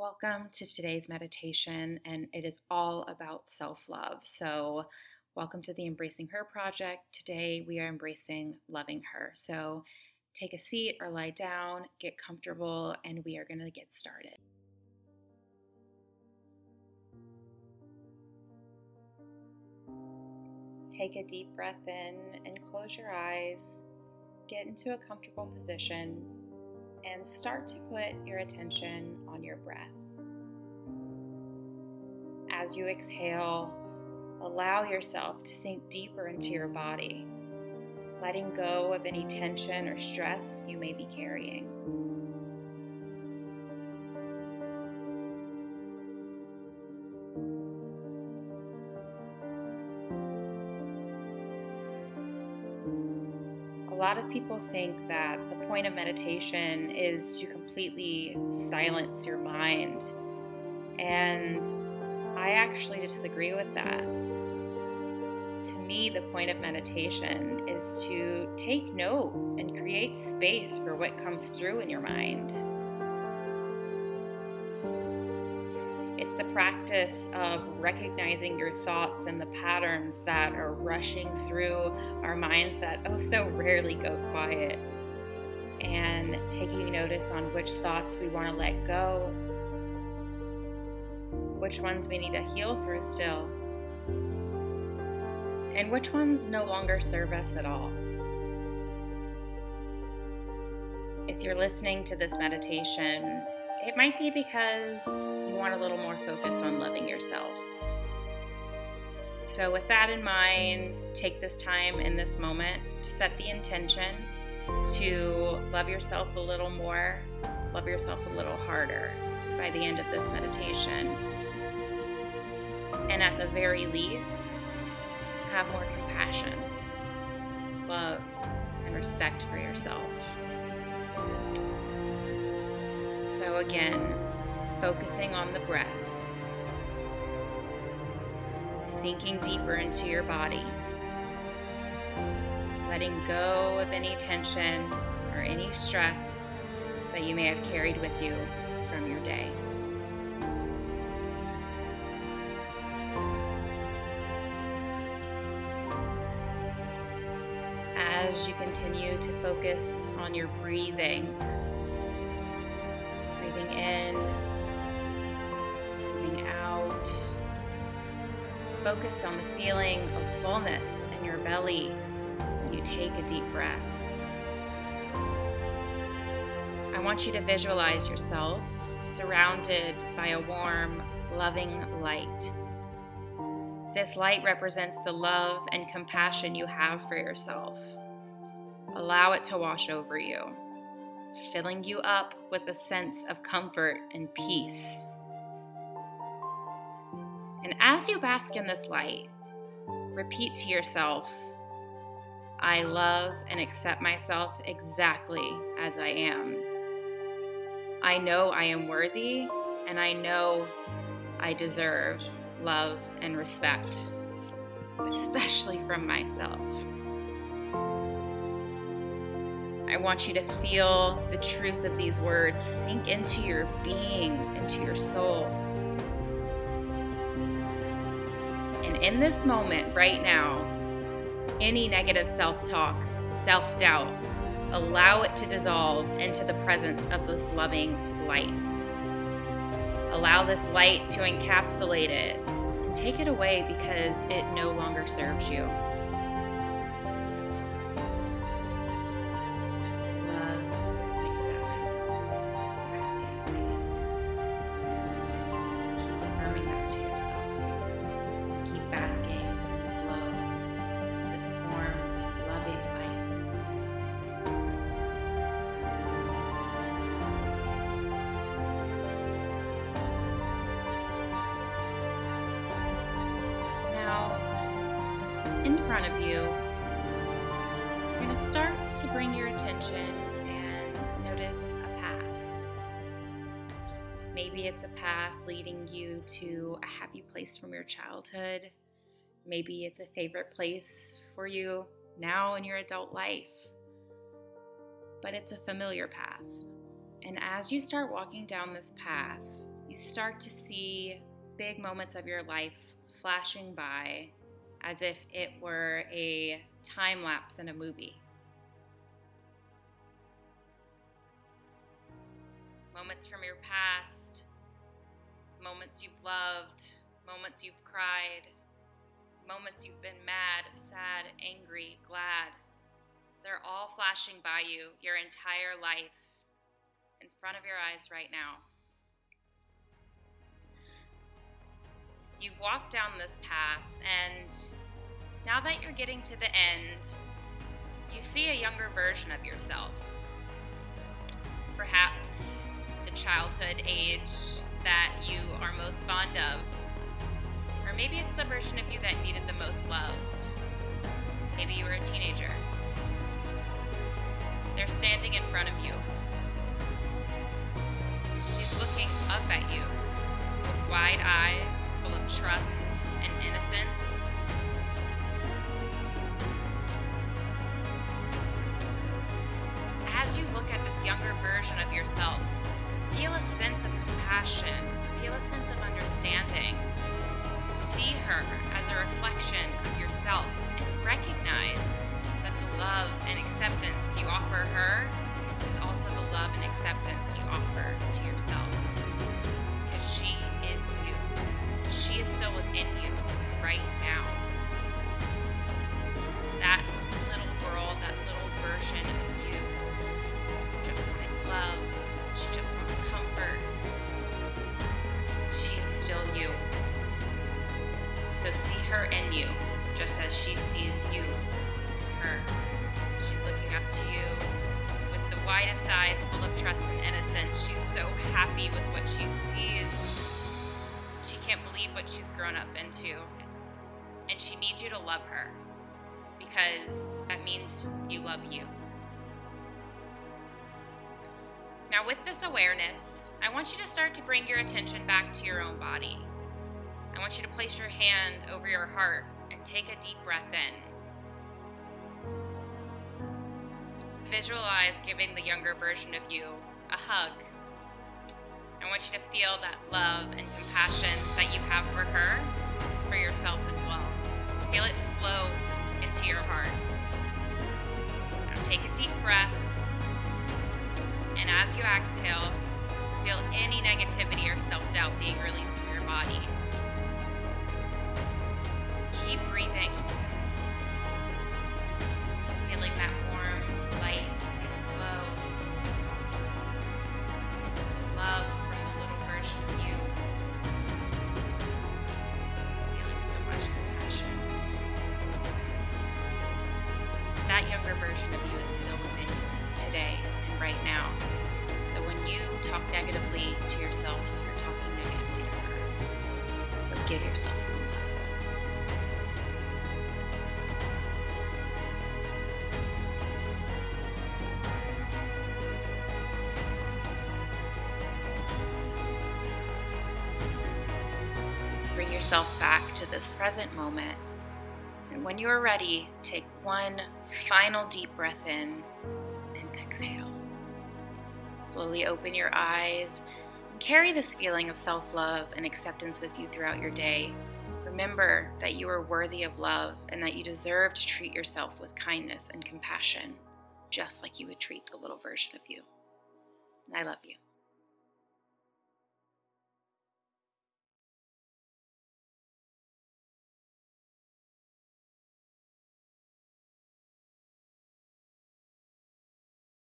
Welcome to today's meditation, and it is all about self love. So, welcome to the Embracing Her project. Today, we are embracing loving her. So, take a seat or lie down, get comfortable, and we are going to get started. Take a deep breath in and close your eyes. Get into a comfortable position and start to put your attention on your breath. As you exhale, allow yourself to sink deeper into your body, letting go of any tension or stress you may be carrying. Lot of people think that the point of meditation is to completely silence your mind. And I actually disagree with that. To me, the point of meditation is to take note and create space for what comes through in your mind. Practice of recognizing your thoughts and the patterns that are rushing through our minds that oh so rarely go quiet. And taking notice on which thoughts we want to let go, which ones we need to heal through still, and which ones no longer serve us at all. If you're listening to this meditation it might be because you want a little more focus on loving yourself. So, with that in mind, take this time in this moment to set the intention to love yourself a little more, love yourself a little harder by the end of this meditation. And at the very least, have more compassion, love, and respect for yourself. Again, focusing on the breath, sinking deeper into your body, letting go of any tension or any stress that you may have carried with you from your day. As you continue to focus on your breathing, in, breathing out. Focus on the feeling of fullness in your belly when you take a deep breath. I want you to visualize yourself surrounded by a warm, loving light. This light represents the love and compassion you have for yourself. Allow it to wash over you filling you up with a sense of comfort and peace. And as you bask in this light, repeat to yourself, I love and accept myself exactly as I am. I know I am worthy, and I know I deserve love and respect, especially from myself. I want you to feel the truth of these words sink into your being, into your soul. And in this moment, right now, any negative self talk, self doubt, allow it to dissolve into the presence of this loving light. Allow this light to encapsulate it and take it away because it no longer serves you. In front of you, you're going to start to bring your attention and notice a path. Maybe it's a path leading you to a happy place from your childhood. Maybe it's a favorite place for you now in your adult life. But it's a familiar path. And as you start walking down this path, you start to see big moments of your life flashing by as if it were a time lapse in a movie. Moments from your past, moments you've loved, moments you've cried, moments you've been mad, sad, angry, glad. They're all flashing by you your entire life in front of your eyes right now. You've walked down this path, and now that you're getting to the end, you see a younger version of yourself. Perhaps the childhood age that you are most fond of. Or maybe it's the version of you that needed the most love. Maybe you were a teenager. They're standing in front of you. She's looking up at you with wide eyes trust and innocence. As you look at this younger version of yourself, feel a sense of compassion, feel a sense of understanding. See her as a reflection of yourself and recognize that the love and acceptance you offer her is also the love and acceptance you offer to yourself. Because she is you. She is still within you right now. That little girl, that little version of you just wanted love. She just wants comfort. She is still you. So see her in you, just as she sees you, her. She's looking up to you with the widest eyes full of trust and innocence. She's so happy with what she sees. Believe what she's grown up into. And she needs you to love her because that means you love you. Now, with this awareness, I want you to start to bring your attention back to your own body. I want you to place your hand over your heart and take a deep breath in. Visualize giving the younger version of you a hug. I want you to feel that love and compassion that you have for her, for yourself as well. Feel it flow into your heart. Now take a deep breath, and as you exhale, feel any negativity negatively to yourself, you're talking negatively to her. So give yourself some love. Bring yourself back to this present moment. And when you are ready, take one final deep breath in and exhale. Slowly open your eyes and carry this feeling of self love and acceptance with you throughout your day. Remember that you are worthy of love and that you deserve to treat yourself with kindness and compassion, just like you would treat the little version of you. I love you.